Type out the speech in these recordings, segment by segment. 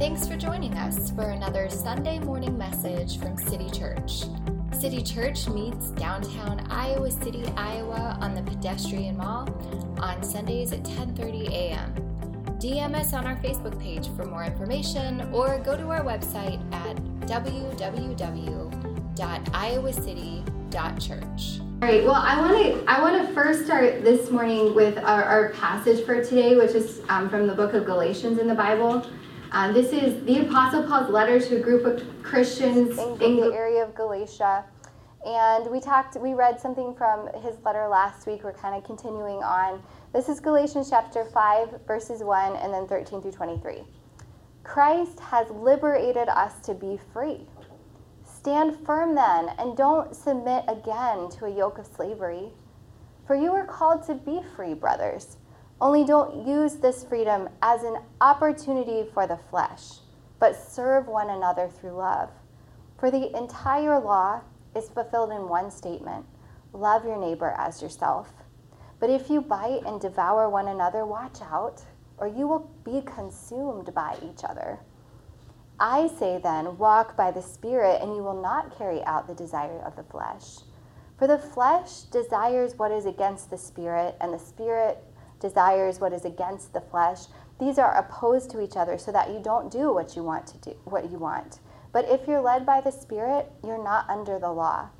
Thanks for joining us for another Sunday morning message from City Church. City Church meets downtown Iowa City, Iowa on the Pedestrian Mall on Sundays at 10:30 a.m. DM us on our Facebook page for more information or go to our website at www.iowacity.church. All right. Well, I want to I want to first start this morning with our, our passage for today, which is um, from the book of Galatians in the Bible. Um, this is the Apostle Paul's letter to a group of Christians in the area of Galatia. And we talked, we read something from his letter last week. We're kind of continuing on. This is Galatians chapter 5, verses 1 and then 13 through 23. Christ has liberated us to be free. Stand firm then, and don't submit again to a yoke of slavery. For you are called to be free, brothers. Only don't use this freedom as an opportunity for the flesh, but serve one another through love. For the entire law is fulfilled in one statement love your neighbor as yourself. But if you bite and devour one another, watch out, or you will be consumed by each other. I say then, walk by the Spirit, and you will not carry out the desire of the flesh. For the flesh desires what is against the Spirit, and the Spirit desires what is against the flesh. These are opposed to each other so that you don't do what you want to do, what you want. But if you're led by the Spirit, you're not under the law.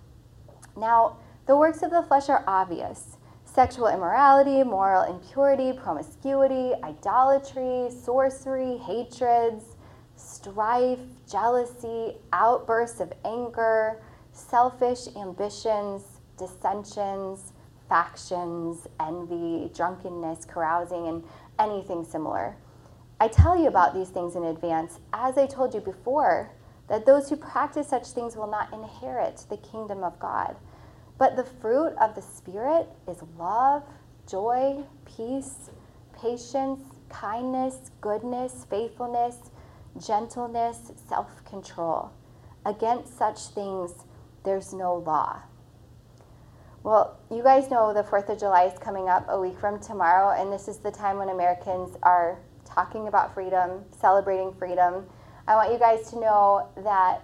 Now, the works of the flesh are obvious sexual immorality, moral impurity, promiscuity, idolatry, sorcery, hatreds, strife, jealousy, outbursts of anger, selfish ambitions, dissensions factions, envy, drunkenness, carousing, and anything similar. I tell you about these things in advance, as I told you before, that those who practice such things will not inherit the kingdom of God. But the fruit of the Spirit is love, joy, peace, patience, kindness, goodness, faithfulness, gentleness, self control. Against such things, there's no law. Well, you guys know the 4th of July is coming up a week from tomorrow, and this is the time when Americans are talking about freedom, celebrating freedom. I want you guys to know that,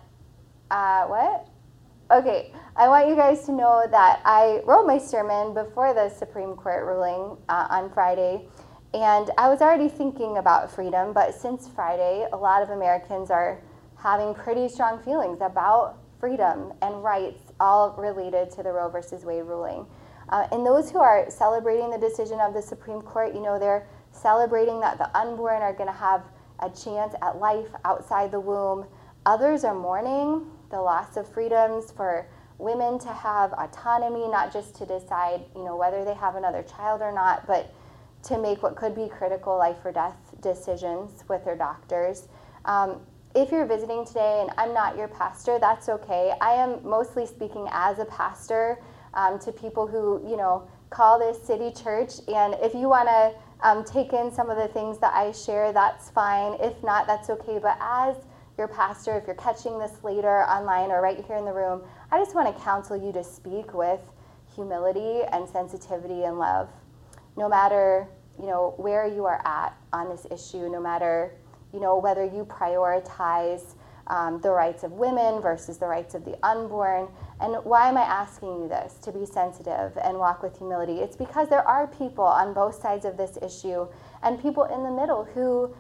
uh, what? Okay, I want you guys to know that I wrote my sermon before the Supreme Court ruling uh, on Friday, and I was already thinking about freedom, but since Friday, a lot of Americans are having pretty strong feelings about freedom and rights all related to the Roe versus Wade ruling. Uh, and those who are celebrating the decision of the Supreme Court, you know, they're celebrating that the unborn are going to have a chance at life outside the womb. Others are mourning the loss of freedoms for women to have autonomy, not just to decide, you know, whether they have another child or not, but to make what could be critical life or death decisions with their doctors. Um, if you're visiting today and I'm not your pastor, that's okay. I am mostly speaking as a pastor um, to people who, you know, call this city church. And if you want to um, take in some of the things that I share, that's fine. If not, that's okay. But as your pastor, if you're catching this later online or right here in the room, I just want to counsel you to speak with humility and sensitivity and love. No matter, you know, where you are at on this issue, no matter you know, whether you prioritize um, the rights of women versus the rights of the unborn. And why am I asking you this? To be sensitive and walk with humility. It's because there are people on both sides of this issue and people in the middle who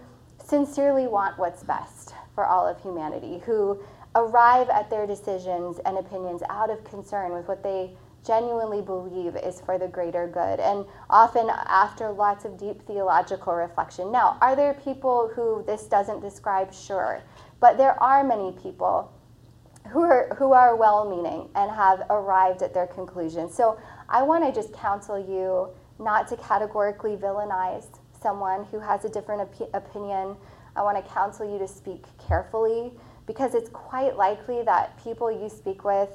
sincerely want what's best for all of humanity, who arrive at their decisions and opinions out of concern with what they genuinely believe is for the greater good, and often after lots of deep theological reflection. Now, are there people who this doesn't describe? Sure. But there are many people who are, who are well meaning and have arrived at their conclusion. So I want to just counsel you not to categorically villainize someone who has a different op- opinion. I want to counsel you to speak carefully because it's quite likely that people you speak with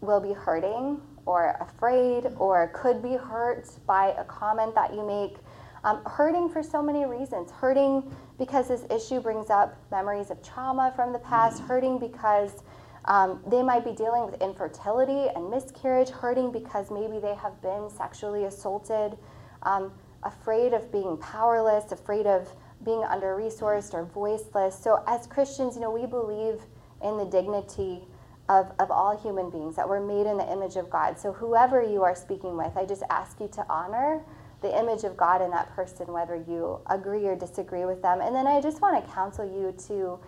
will be hurting or afraid or could be hurt by a comment that you make. Um, hurting for so many reasons. Hurting because this issue brings up memories of trauma from the past, hurting because um, they might be dealing with infertility and miscarriage, hurting because maybe they have been sexually assaulted, um, afraid of being powerless, afraid of being under resourced or voiceless. So, as Christians, you know, we believe in the dignity of, of all human beings, that we're made in the image of God. So, whoever you are speaking with, I just ask you to honor the image of God in that person, whether you agree or disagree with them. And then I just want to counsel you to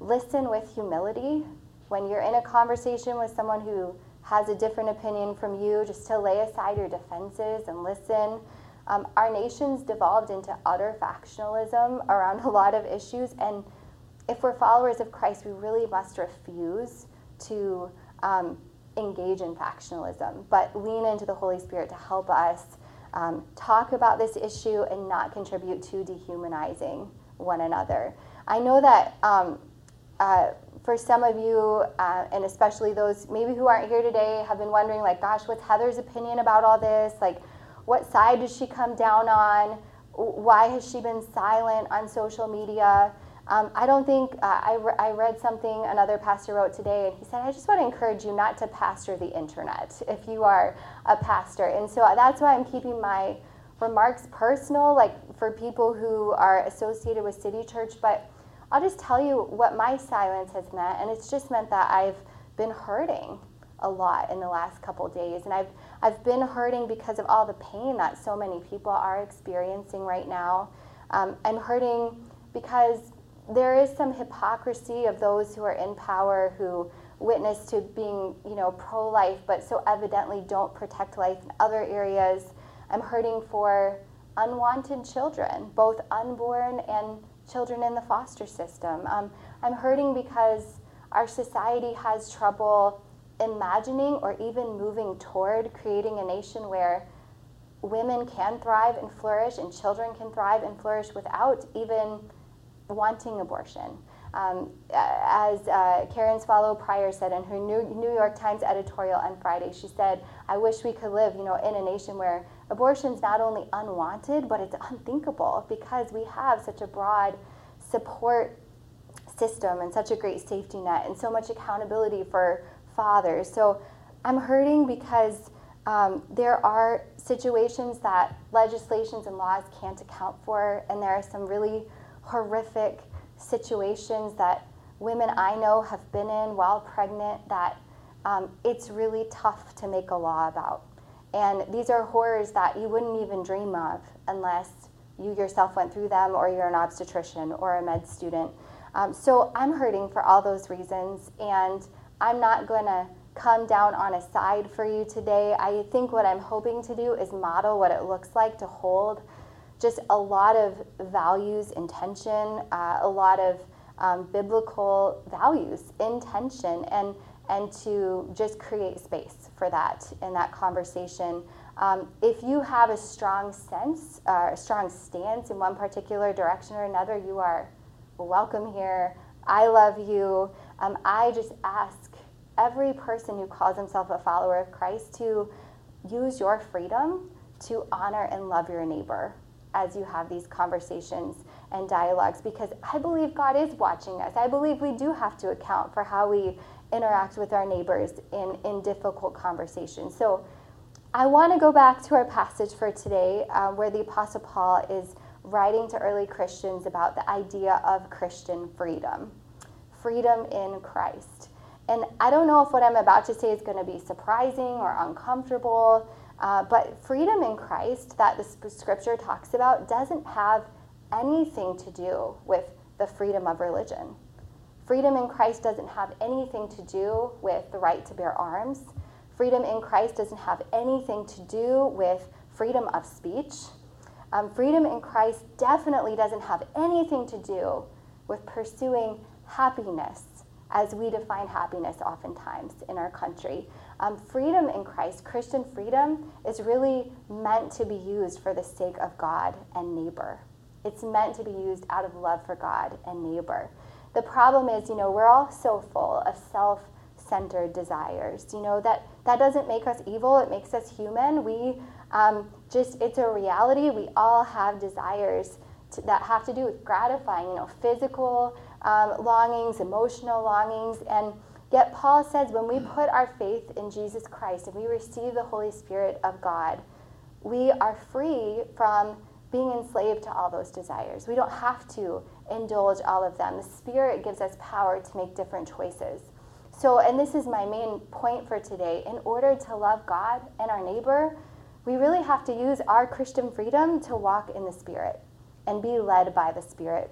listen with humility when you're in a conversation with someone who has a different opinion from you, just to lay aside your defenses and listen. Um, our nation's devolved into utter factionalism around a lot of issues, and if we're followers of Christ, we really must refuse to um, engage in factionalism, but lean into the Holy Spirit to help us um, talk about this issue and not contribute to dehumanizing one another. I know that um, uh, for some of you, uh, and especially those maybe who aren't here today, have been wondering, like, gosh, what's Heather's opinion about all this? Like, what side does she come down on? Why has she been silent on social media? Um, I don't think, uh, I, re- I read something another pastor wrote today, and he said, I just want to encourage you not to pastor the internet if you are a pastor. And so that's why I'm keeping my remarks personal, like for people who are associated with City Church. But I'll just tell you what my silence has meant, and it's just meant that I've been hurting a lot in the last couple days. And I've, I've been hurting because of all the pain that so many people are experiencing right now. Um, I'm hurting because there is some hypocrisy of those who are in power who witness to being, you know, pro-life, but so evidently don't protect life in other areas. I'm hurting for unwanted children, both unborn and children in the foster system. Um, I'm hurting because our society has trouble imagining or even moving toward creating a nation where women can thrive and flourish and children can thrive and flourish without even wanting abortion. Um, as uh, Karen Swallow Prior said in her New, New York Times editorial on Friday, she said, "I wish we could live, you know, in a nation where abortion is not only unwanted, but it's unthinkable because we have such a broad support system and such a great safety net and so much accountability for fathers." So I'm hurting because um, there are situations that legislations and laws can't account for, and there are some really horrific situations that women I know have been in while pregnant that um, it's really tough to make a law about. And these are horrors that you wouldn't even dream of unless you yourself went through them or you're an obstetrician or a med student. Um, so I'm hurting for all those reasons, and I'm not going to come down on a side for you today. I think what I'm hoping to do is model what it looks like to hold just a lot of values intention, uh, a lot of um, biblical values intention, and and to just create space for that in that conversation. Um, if you have a strong sense, uh, a strong stance in one particular direction or another, you are welcome here. I love you. Um, I just ask every person who calls himself a follower of Christ to use your freedom to honor and love your neighbor as you have these conversations and dialogues because I believe God is watching us. I believe we do have to account for how we interact with our neighbors in, in difficult conversations. So I want to go back to our passage for today uh, where the Apostle Paul is writing to early Christians about the idea of Christian freedom, freedom in Christ. And I don't know if what I'm about to say is going to be surprising or uncomfortable. Uh, but freedom in Christ that the scripture talks about doesn't have anything to do with the freedom of religion. Freedom in Christ doesn't have anything to do with the right to bear arms. Freedom in Christ doesn't have anything to do with freedom of speech. Um, freedom in Christ definitely doesn't have anything to do with pursuing happiness as we define happiness oftentimes in our country. Um, freedom in Christ, Christian freedom, is really meant to be used for the sake of God and neighbor. It's meant to be used out of love for God and neighbor. The problem is, you know, we're all so full of self centered desires. You know, that, that doesn't make us evil, it makes us human. We um, just, it's a reality. We all have desires to, that have to do with gratifying, you know, physical um, longings, emotional longings, and Yet Paul says when we put our faith in Jesus Christ and we receive the Holy Spirit of God, we are free from being enslaved to all those desires. We don't have to indulge all of them. The Spirit gives us power to make different choices. So, and this is my main point for today. In order to love God and our neighbor, we really have to use our Christian freedom to walk in the Spirit and be led by the Spirit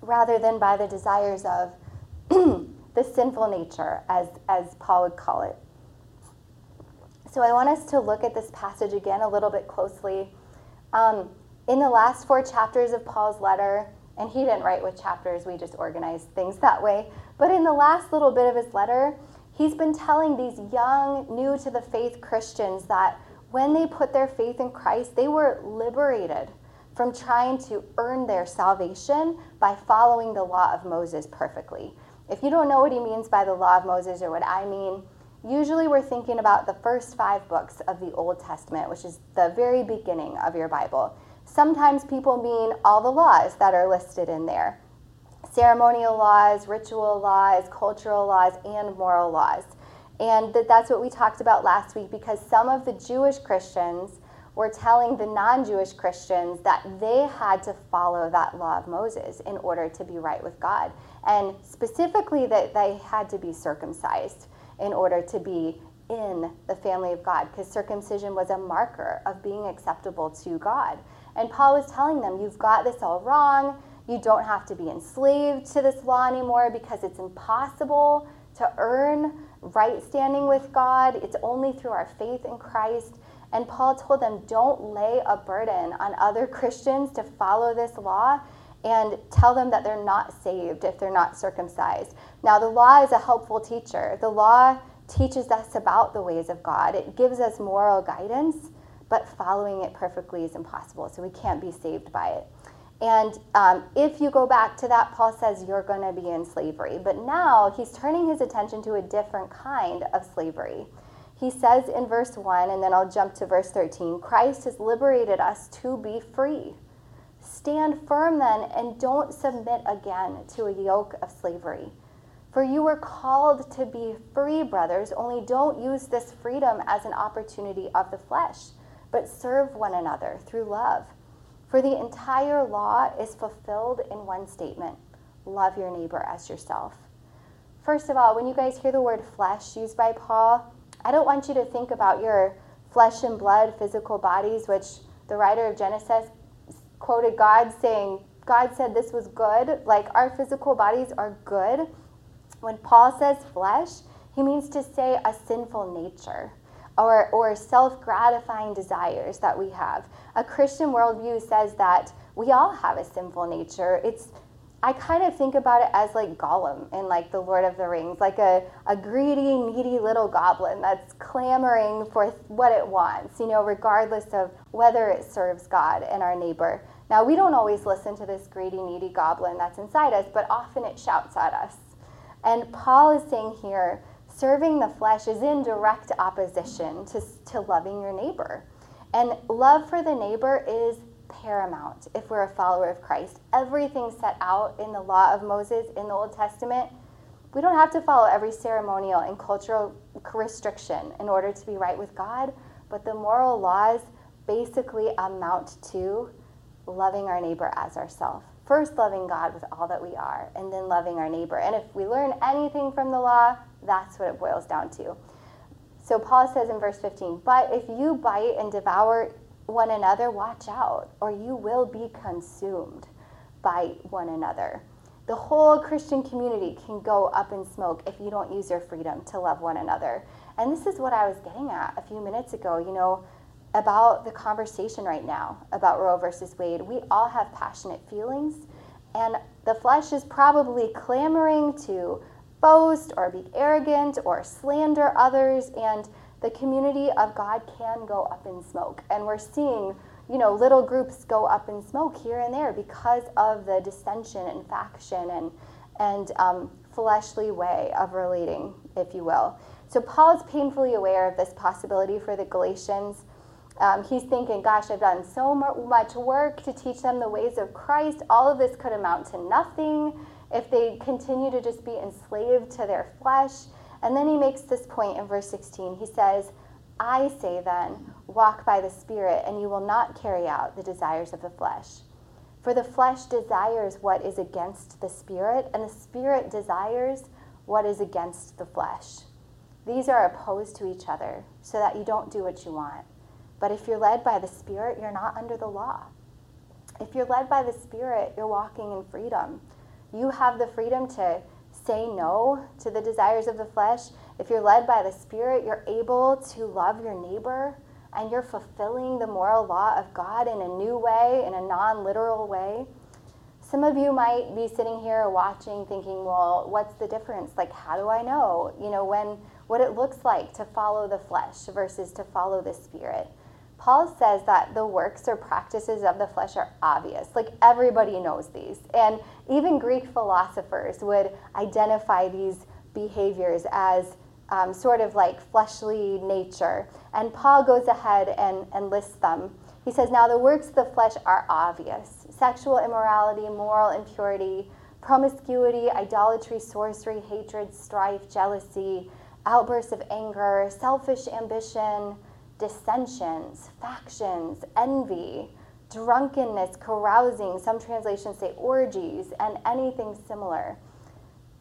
rather than by the desires of the sinful nature, as, as Paul would call it. So I want us to look at this passage again a little bit closely. Um, in the last four chapters of Paul's letter, and he didn't write with chapters, we just organized things that way. But in the last little bit of his letter, he's been telling these young, new to the faith Christians that when they put their faith in Christ, they were liberated from trying to earn their salvation by following the law of Moses perfectly. If you don't know what he means by the law of Moses or what I mean, usually we're thinking about the first five books of the Old Testament, which is the very beginning of your Bible. Sometimes people mean all the laws that are listed in there ceremonial laws, ritual laws, cultural laws, and moral laws. And that that's what we talked about last week because some of the Jewish Christians were telling the non Jewish Christians that they had to follow that law of Moses in order to be right with God. And specifically, that they had to be circumcised in order to be in the family of God because circumcision was a marker of being acceptable to God. And Paul was telling them, You've got this all wrong. You don't have to be enslaved to this law anymore because it's impossible to earn right standing with God. It's only through our faith in Christ. And Paul told them, Don't lay a burden on other Christians to follow this law and tell them that they're not saved if they're not circumcised. Now, the law is a helpful teacher. The law teaches us about the ways of God, it gives us moral guidance but following it perfectly is impossible. So we can't be saved by it. And um, if you go back to that, Paul says you're going to be in slavery. But now he's turning his attention to a different kind of slavery. He says in verse 1, and then I'll jump to verse 13 Christ has liberated us to be free. Stand firm then and don't submit again to a yoke of slavery. For you were called to be free, brothers, only don't use this freedom as an opportunity of the flesh but serve one another through love. For the entire law is fulfilled in one statement love your neighbor as yourself. First of all, when you guys hear the word flesh used by Paul, I don't want you to think about your flesh and blood physical bodies, which the writer of Genesis quoted God saying, God said this was good. Like our physical bodies are good. When Paul says flesh, he means to say a sinful nature or, or self gratifying desires that we have. A Christian worldview says that we all have a sinful nature. It's I kind of think about it as like Gollum in like the Lord of the Rings, like a, a greedy, needy little goblin that's clamoring for what it wants, you know, regardless of whether it serves God and our neighbor. Now, we don't always listen to this greedy, needy goblin that's inside us, but often it shouts at us. And Paul is saying here serving the flesh is in direct opposition to, to loving your neighbor. And love for the neighbor is paramount if we're a follower of Christ. Everything set out in the law of Moses in the Old Testament, we don't have to follow every ceremonial and cultural restriction in order to be right with God, but the moral laws basically amount to loving our neighbor as ourselves. First, loving God with all that we are, and then loving our neighbor. And if we learn anything from the law, that's what it boils down to. So Paul says in verse 15, But if you bite and devour one another, watch out, or you will be consumed by one another. The whole Christian community can go up in smoke if you don't use your freedom to love one another. And this is what I was getting at a few minutes ago, you know, about the conversation right now about Roe versus Wade. We all have passionate feelings, and the flesh is probably clamoring to boast or be arrogant or slander others and the community of God can go up in smoke. And we're seeing, you know, little groups go up in smoke here and there because of the dissension and faction and and um, fleshly way of relating, if you will. So Paul is painfully aware of this possibility for the Galatians. Um, he's thinking, gosh, I've done so much work to teach them the ways of Christ. All of this could amount to nothing if they continue to just be enslaved to their flesh. And then he makes this point in verse 16. He says, I say then, walk by the Spirit, and you will not carry out the desires of the flesh. For the flesh desires what is against the Spirit, and the Spirit desires what is against the flesh. These are opposed to each other, so that you don't do what you want. But if you're led by the Spirit, you're not under the law. If you're led by the Spirit, you're walking in freedom. You have the freedom to say no to the desires of the flesh. If you're led by the Spirit, you're able to love your neighbor and you're fulfilling the moral law of God in a new way, in a non literal way. Some of you might be sitting here watching thinking, well, what's the difference? Like, how do I know, you know, when what it looks like to follow the flesh versus to follow the spirit? Paul says that the works or practices of the flesh are obvious. Like everybody knows these. And even Greek philosophers would identify these behaviors as um, sort of like fleshly nature. And Paul goes ahead and, and lists them. He says, Now the works of the flesh are obvious sexual immorality, moral impurity, promiscuity, idolatry, sorcery, hatred, strife, jealousy, outbursts of anger, selfish ambition, dissensions, factions, envy, drunkenness, carousing. Some translations say orgies, and anything similar.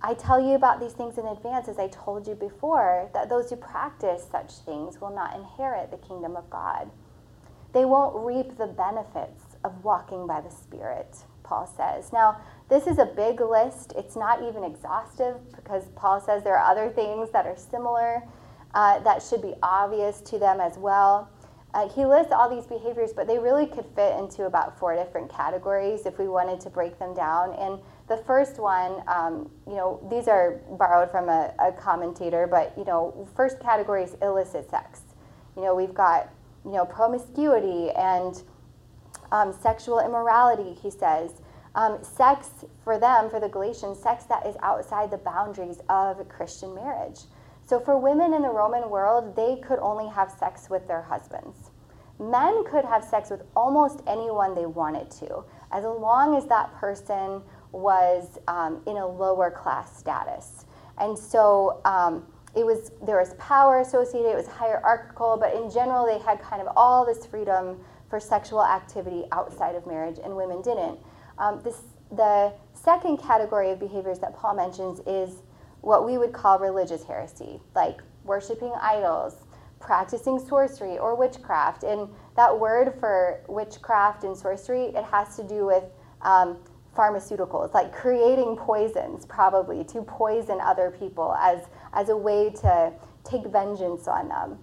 I tell you about these things in advance, as I told you before, that those who practice such things will not inherit the kingdom of God. They won't reap the benefits of walking by the Spirit, Paul says. Now, this is a big list. It's not even exhaustive because Paul says there are other things that are similar uh, that should be obvious to them as well. Uh, he lists all these behaviors, but they really could fit into about four different categories if we wanted to break them down. And the first one, um, you know, these are borrowed from a, a, commentator, but, you know, first category is illicit sex. You know, we've got, you know, promiscuity and um, sexual immorality, he says. Um, sex for them, for the Galatians, sex that is outside the boundaries of Christian marriage. So for women in the Roman world, they could only have sex with their husbands. Men could have sex with almost anyone they wanted to, as long as that person was um, in a lower class status. And so um, it was there was power associated, it was hierarchical, but in general they had kind of all this freedom for sexual activity outside of marriage, and women didn't. Um, this, the second category of behaviors that Paul mentions is what we would call religious heresy, like worshiping idols, practicing sorcery or witchcraft. And that word for witchcraft and sorcery, it has to do with um, pharmaceuticals, like creating poisons, probably to poison other people as, as a way to take vengeance on them.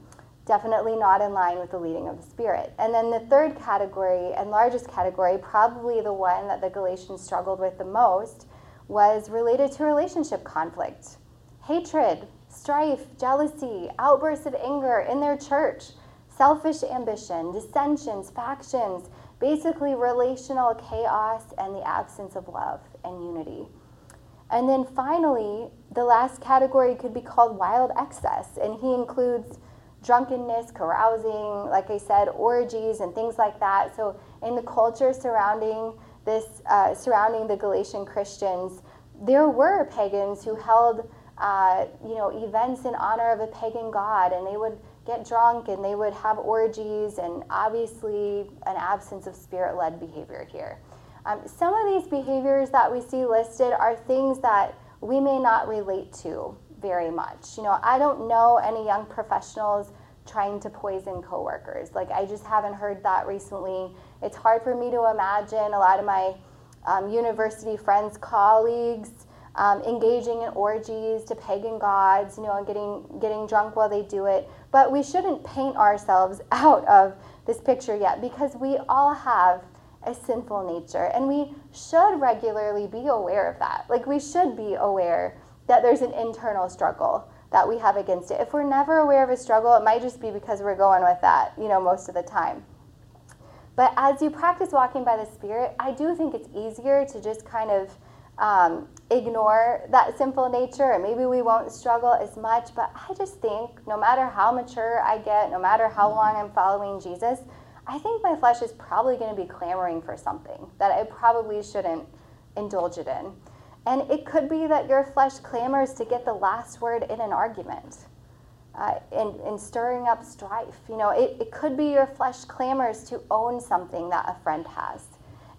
Definitely not in line with the leading of the Spirit. And then the third category and largest category, probably the one that the Galatians struggled with the most, was related to relationship conflict, hatred, strife, jealousy, outbursts of anger in their church, selfish ambition, dissensions, factions, basically relational chaos and the absence of love and unity. And then finally, the last category could be called wild excess, and he includes drunkenness, carousing, like I said, orgies, and things like that. So, in the culture surrounding this uh, surrounding the Galatian Christians, there were pagans who held uh, you know events in honor of a pagan god, and they would get drunk and they would have orgies, and obviously an absence of spirit-led behavior here. Um, some of these behaviors that we see listed are things that we may not relate to very much. You know, I don't know any young professionals trying to poison coworkers. Like I just haven't heard that recently. It's hard for me to imagine a lot of my um, university friends, colleagues, um, engaging in orgies to pagan gods, you know, and getting getting drunk while they do it. But we shouldn't paint ourselves out of this picture yet because we all have a sinful nature and we should regularly be aware of that. Like we should be aware that there's an internal struggle that we have against it. If we're never aware of a struggle, it might just be because we're going with that, you know, most of the time. But as you practice walking by the Spirit, I do think it's easier to just kind of um, ignore that sinful nature, and maybe we won't struggle as much. But I just think no matter how mature I get, no matter how long I'm following Jesus, I think my flesh is probably going to be clamoring for something that I probably shouldn't indulge it in. And it could be that your flesh clamors to get the last word in an argument. Uh, and, and stirring up strife. You know, it, it could be your flesh clamors to own something that a friend has.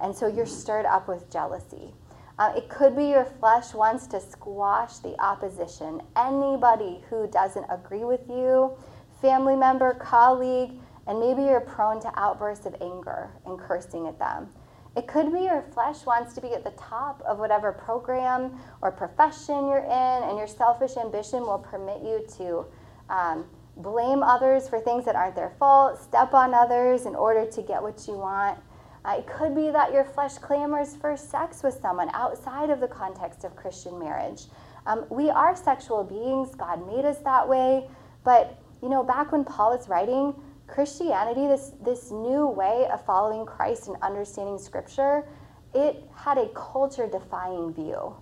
And so you're stirred up with jealousy. Uh, it could be your flesh wants to squash the opposition. Anybody who doesn't agree with you, family member, colleague, and maybe you're prone to outbursts of anger and cursing at them. It could be your flesh wants to be at the top of whatever program or profession you're in, and your selfish ambition will permit you to um, blame others for things that aren't their fault, step on others in order to get what you want. Uh, it could be that your flesh clamors for sex with someone outside of the context of Christian marriage. Um, we are sexual beings, God made us that way. But, you know, back when Paul was writing, Christianity, this, this new way of following Christ and understanding Scripture, it had a culture defying view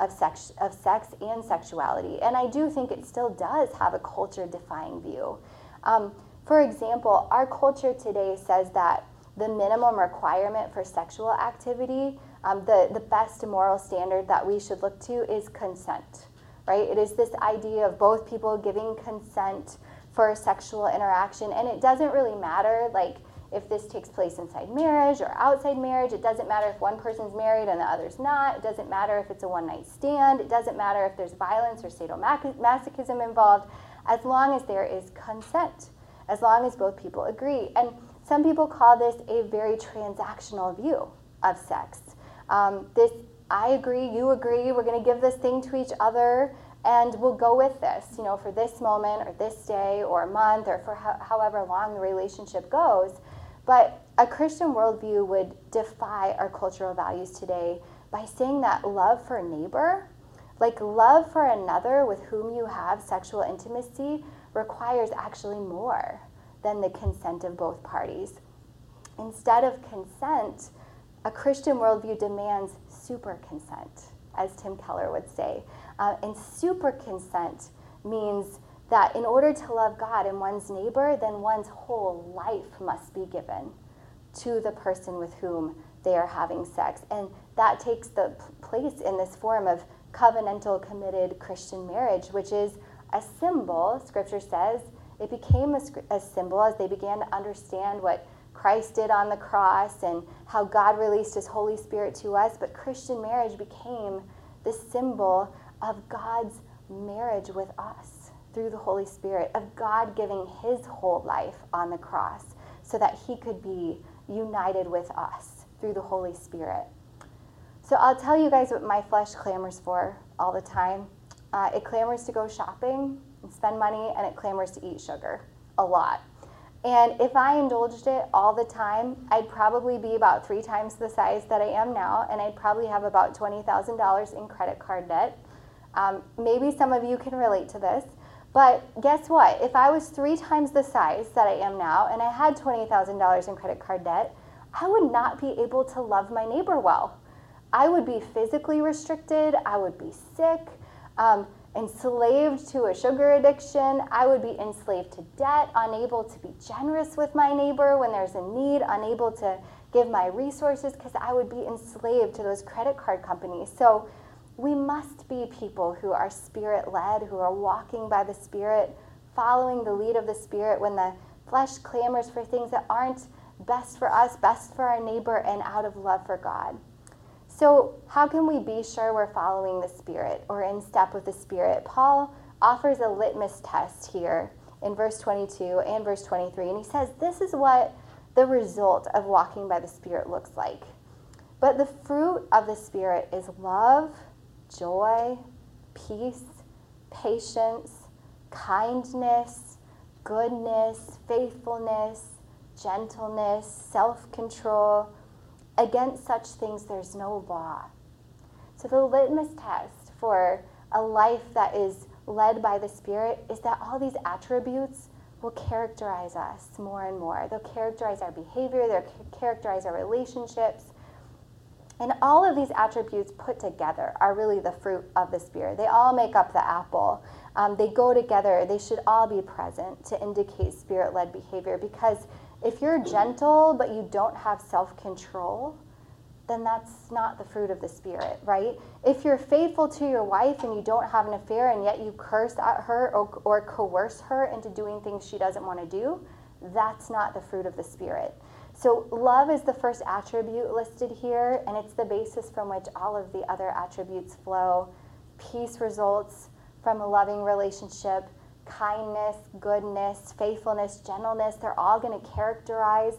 of sex, of sex and sexuality. And I do think it still does have a culture defying view. Um, for example, our culture today says that the minimum requirement for sexual activity, um, the, the best moral standard that we should look to is consent, right? It is this idea of both people giving consent for sexual interaction, and it doesn't really matter, like, if this takes place inside marriage or outside marriage. It doesn't matter if one person's married and the other's not. It doesn't matter if it's a one night stand. It doesn't matter if there's violence or sadomasochism involved, as long as there is consent, as long as both people agree. And some people call this a very transactional view of sex. Um, this, I agree, you agree, we're going to give this thing to each other, and we'll go with this, you know, for this moment or this day or a month or for ho- however long the relationship goes. But a Christian worldview would defy our cultural values today by saying that love for a neighbor, like love for another with whom you have sexual intimacy, requires actually more than the consent of both parties. Instead of consent, a Christian worldview demands super consent, as Tim Keller would say. Uh, and super consent means that in order to love God and one's neighbor, then one's whole life must be given to the person with whom they are having sex. And that takes the place in this form of covenantal committed Christian marriage, which is a symbol, scripture says, it became a, a, symbol as they began to understand what Christ did on the cross and how God released his Holy Spirit to us. But Christian marriage became the symbol of God's marriage with us through the Holy Spirit, of God giving his whole life on the cross so that he could be united with us through the Holy Spirit. So I'll tell you guys what my flesh clamors for all the time. Uh, it clamors to go shopping and spend money, and it clamors to eat sugar a lot. And if I indulged it all the time, I'd probably be about three times the size that I am now, and I'd probably have about $20,000 in credit card debt. Um, maybe some of you can relate to this, but guess what? If I was three times the size that I am now, and I had $20,000 in credit card debt, I would not be able to love my neighbor well. I would be physically restricted, I would be sick. Um, enslaved to a sugar addiction. I would be enslaved to debt, unable to be generous with my neighbor when there's a need, unable to give my resources because I would be enslaved to those credit card companies. So we must be people who are spirit led, who are walking by the Spirit, following the lead of the Spirit when the flesh clamors for things that aren't best for us, best for our neighbor, and out of love for God. So, how can we be sure we're following the Spirit or in step with the Spirit? Paul offers a litmus test here in verse 22 and verse 23, and he says, This is what the result of walking by the Spirit looks like. But the fruit of the Spirit is love, joy, peace, patience, kindness, goodness, faithfulness, gentleness, self control Against such things, there's no law. So, the litmus test for a life that is led by the Spirit is that all these attributes will characterize us more and more. They'll characterize our behavior, they'll characterize our relationships. And all of these attributes put together are really the fruit of the Spirit. They all make up the apple. Um, they go together. They should all be present to indicate spirit led behavior because if you're gentle but you don't have self control, then that's not the fruit of the Spirit, right? If you're faithful to your wife and you don't have an affair and yet you curse at her or, or coerce her into doing things she doesn't want to do, that's not the fruit of the Spirit. So, love is the first attribute listed here, and it's the basis from which all of the other attributes flow. Peace results from a loving relationship, kindness, goodness, faithfulness, gentleness, they're all going to characterize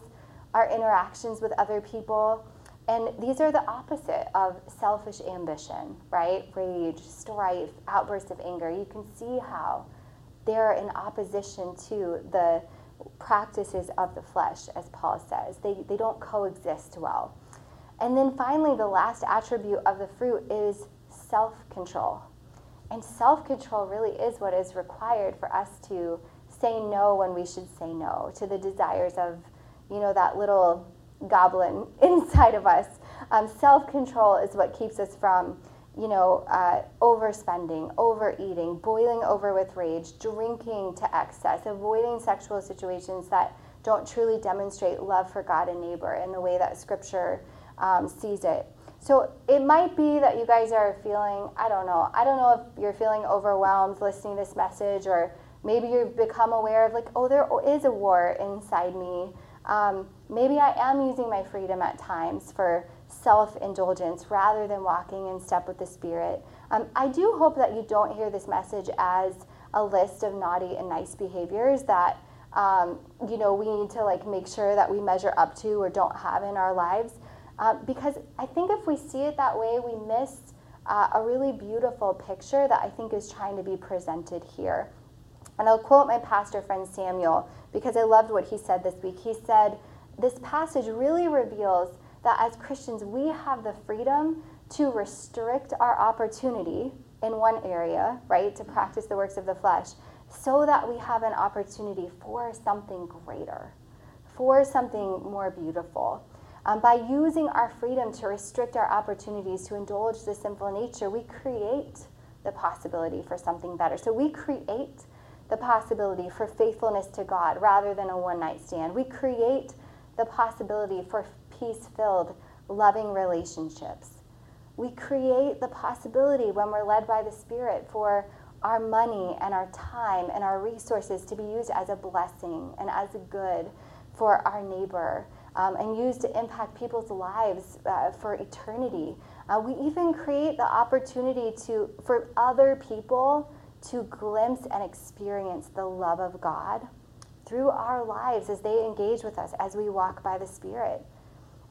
our interactions with other people. And these are the opposite of selfish ambition, right? Rage, strife, outbursts of anger. You can see how they're in opposition to the practices of the flesh, as Paul says. They, they don't coexist well. And then finally, the last attribute of the fruit is self control. And self control really is what is required for us to say no when we should say no to the desires of, you know, that little goblin inside of us. Um, Self control is what keeps us from, you know, uh, overspending, overeating, boiling over with rage, drinking to excess, avoiding sexual situations that don't truly demonstrate love for God and neighbor in the way that Scripture um, sees it. So it might be that you guys are feeling, I don't know, I don't know if you're feeling overwhelmed listening to this message, or maybe you've become aware of, like, oh, there is a war inside me. Um, maybe I am using my freedom at times for self indulgence rather than walking in step with the Spirit. Um, I do hope that you don't hear this message as a list of naughty and nice behaviors that um, you know we need to like make sure that we measure up to or don't have in our lives. Uh, because I think if we see it that way, we miss uh, a really beautiful picture that I think is trying to be presented here. And I'll quote my pastor friend Samuel because I loved what he said this week. He said, This passage really reveals that as Christians, we have the freedom to restrict our opportunity in one area, right, to practice the works of the flesh, so that we have an opportunity for something greater, for something more beautiful. Um, by using our freedom to restrict our opportunities to indulge the sinful nature, we create the possibility for something better. So we create the possibility for faithfulness to God rather than a one night stand. We create the possibility for peace filled, loving relationships. We create the possibility when we're led by the Spirit for our money and our time and our resources to be used as a blessing and as a good for our neighbor um, and used to impact people's lives uh, for eternity. Uh, we even create the opportunity to for other people to glimpse and experience the love of God through our lives as they engage with us as we walk by the Spirit.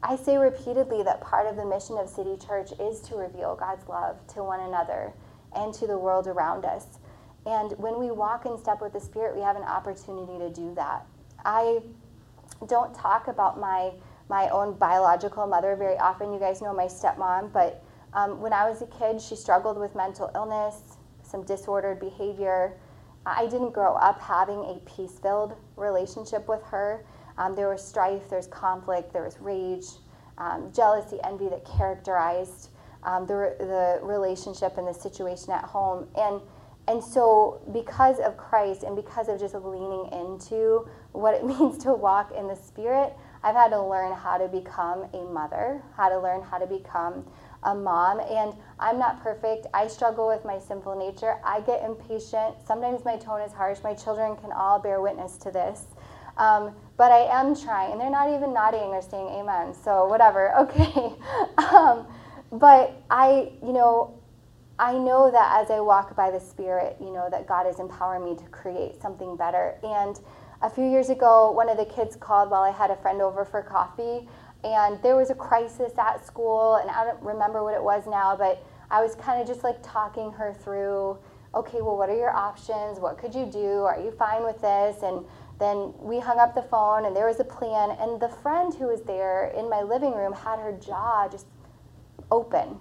I say repeatedly that part of the mission of City Church is to reveal God's love to one another and to the world around us. And when we walk in step with the Spirit, we have an opportunity to do that. I don't talk about my my own biological mother very often. You guys know my stepmom, but um, when I was a kid, she struggled with mental illness, some disordered behavior. I didn't grow up having a peace filled relationship with her. Um, there was strife, there's conflict, there was rage, um, jealousy, envy that characterized um, the, the relationship and the situation at home. And, and so, because of Christ and because of just leaning into what it means to walk in the Spirit, I've had to learn how to become a mother, how to learn how to become a mom. And I'm not perfect. I struggle with my sinful nature. I get impatient. Sometimes my tone is harsh. My children can all bear witness to this. Um, but I am trying, and they're not even nodding or saying amen, so whatever, okay. um, but I, you know, I know that as I walk by the Spirit, you know, that God is empowering me to create something better. And a few years ago, one of the kids called while I had a friend over for coffee, and there was a crisis at school, and I don't remember what it was now, but I was kind of just like talking her through okay, well, what are your options? What could you do? Are you fine with this? And then we hung up the phone and there was a plan and the friend who was there in my living room had her jaw just open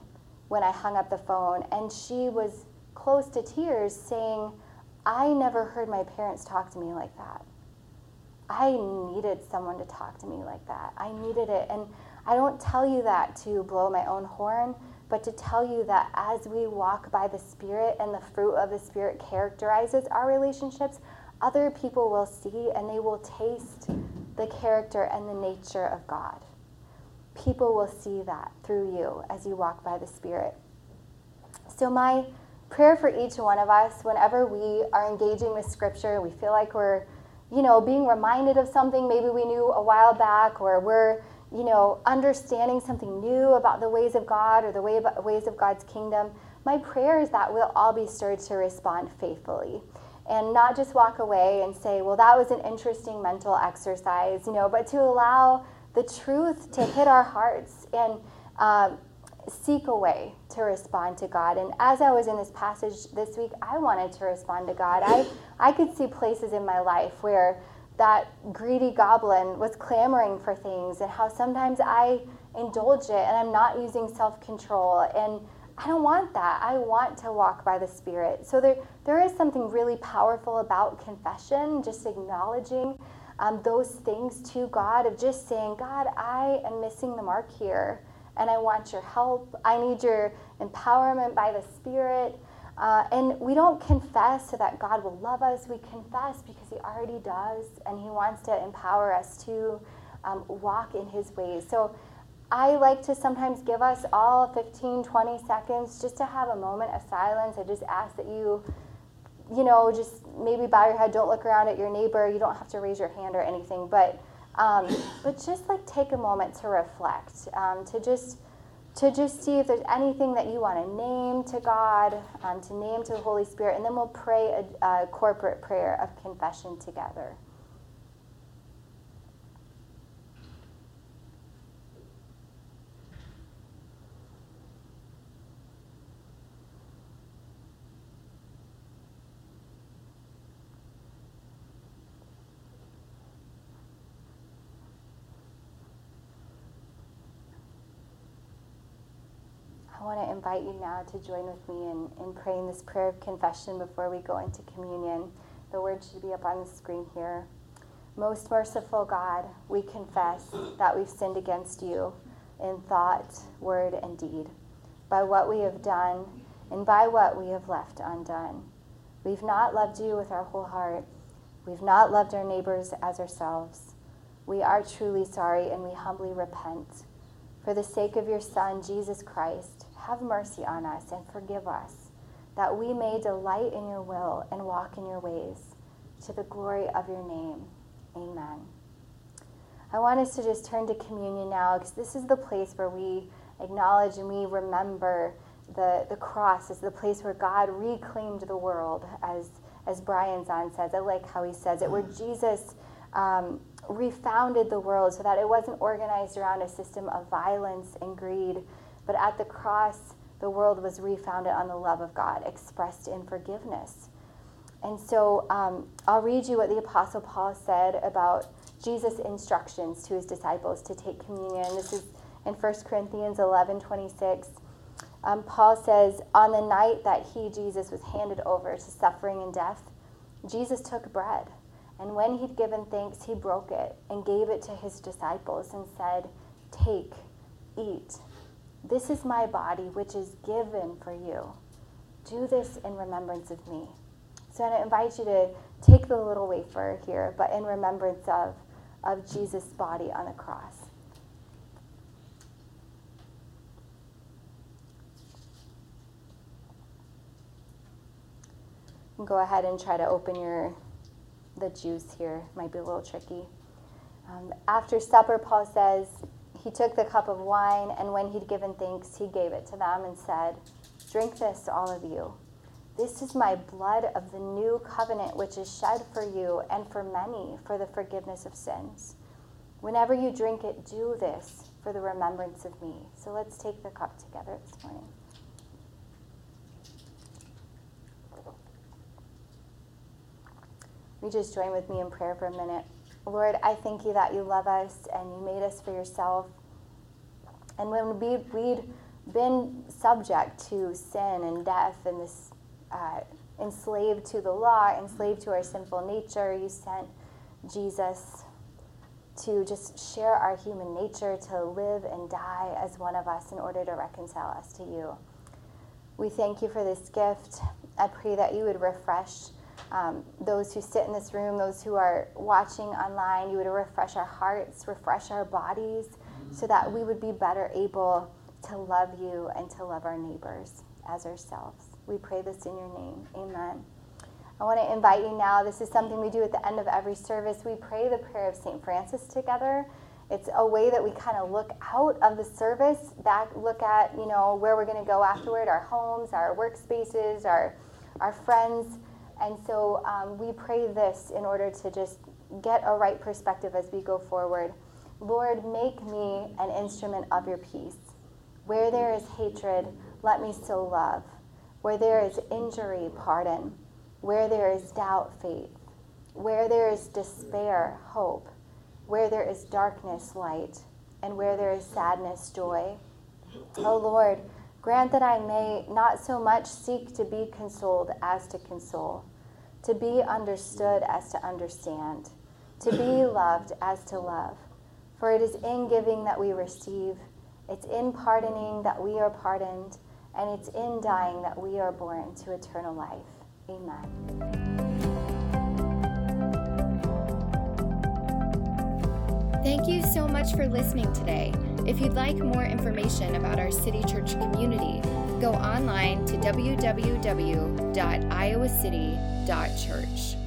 when i hung up the phone and she was close to tears saying i never heard my parents talk to me like that. I needed someone to talk to me like that. I needed it. And i don't tell you that to blow my own horn but to tell you that as we walk by the spirit and the fruit of the spirit characterizes our relationships other people will see and they will taste the character and the nature of God. people will see that through you as you walk by the Spirit. So, my prayer for each one of us, whenever we are engaging with Scripture, we feel like we're, you know, being reminded of something maybe we knew a while back, or we're, you know, understanding something new about the ways of God or the way ways of God's kingdom. My prayer is that we'll all be stirred to respond faithfully and not just walk away and say, well, that was an interesting mental exercise, you know, but to allow the truth to hit our hearts and uh, seek a way to respond to God. And as I was in this passage this week, I wanted to respond to God. I, I could see places in my life where that greedy goblin was clamoring for things and how sometimes I indulge it and I'm not using self control. And I don't want that. I want to walk by the Spirit. So there, there is something really powerful about confession, just acknowledging um, those things to God, of just saying, God, I am missing the mark here, and I want your help. I need your empowerment by the Spirit. Uh, and we don't confess so that God will love us. We confess because He already does, and He wants to empower us to um, walk in His ways. So I like to sometimes give us all 15, 20 seconds just to have a moment of silence. I just ask that you, you know, just maybe bow your head, don't look around at your neighbor. You don't have to raise your hand or anything, but, um, but just like take a moment to reflect, um, to just to just see if there's anything that you want to name to God, um, to name to the Holy Spirit, and then we'll pray a, a corporate prayer of confession together. Want to invite you now to join with me in, in praying this prayer of confession before we go into communion. The words should be up on the screen here. Most merciful God, we confess that we've sinned against you in thought, word, and deed, by what we have done and by what we have left undone. We've not loved you with our whole heart. We've not loved our neighbors as ourselves. We are truly sorry and we humbly repent. For the sake of your Son, Jesus Christ, have mercy on us and forgive us, that we may delight in your will and walk in your ways, to the glory of your name. Amen. I want us to just turn to communion now because this is the place where we acknowledge and we remember the, the cross as the place where God reclaimed the world, as, as Brian Zahnd says. I like how he says it, where Jesus um, refounded the world so that it wasn't organized around a system of violence and greed but at the cross, the world was refounded on the love of God expressed in forgiveness. And so um, I'll read you what the Apostle Paul said about Jesus' instructions to his disciples to take communion. This is in 1 Corinthians 11 26. Um, Paul says, On the night that he, Jesus, was handed over to suffering and death, Jesus took bread. And when he'd given thanks, he broke it and gave it to his disciples and said, Take, eat. This is my body, which is given for you. Do this in remembrance of me. So I invite you to take the little wafer here, but in remembrance of, of Jesus' body on the cross. Go ahead and try to open your the juice here. Might be a little tricky. Um, after supper, Paul says, he took the cup of wine, and when he'd given thanks, he gave it to them and said, Drink this, all of you. This is my blood of the new covenant, which is shed for you and for many for the forgiveness of sins. Whenever you drink it, do this for the remembrance of me. So let's take the cup together this morning. We just join with me in prayer for a minute. Lord, I thank you that you love us and you made us for yourself. And when we, we'd been subject to sin and death and this uh, enslaved to the law, enslaved to our sinful nature, you sent Jesus to just share our human nature, to live and die as one of us in order to reconcile us to you. We thank you for this gift. I pray that you would refresh um, those who sit in this room, those who are watching online, you would refresh our hearts, refresh our bodies, so that we would be better able to love you and to love our neighbors as ourselves. We pray this in your name. Amen. I want to invite you now. This is something we do at the end of every service. We pray the prayer of St. Francis together. It's a way that we kind of look out of the service, back look at, you know, where we're going to go afterward, our homes, our workspaces, our our friends. And so um, we pray this in order to just get a right perspective as we go forward. Lord, make me an instrument of your peace. Where there is hatred, let me still love. Where there is injury, pardon. Where there is doubt, faith. Where there is despair, hope. Where there is darkness, light. And where there is sadness, joy. Oh Lord, grant that I may not so much seek to be consoled as to console, to be understood as to understand, to be loved as to love. For it is in giving that we receive, it's in pardoning that we are pardoned, and it's in dying that we are born to eternal life. Amen. Thank you so much for listening today. If you'd like more information about our City Church community, go online to www.iowacity.church.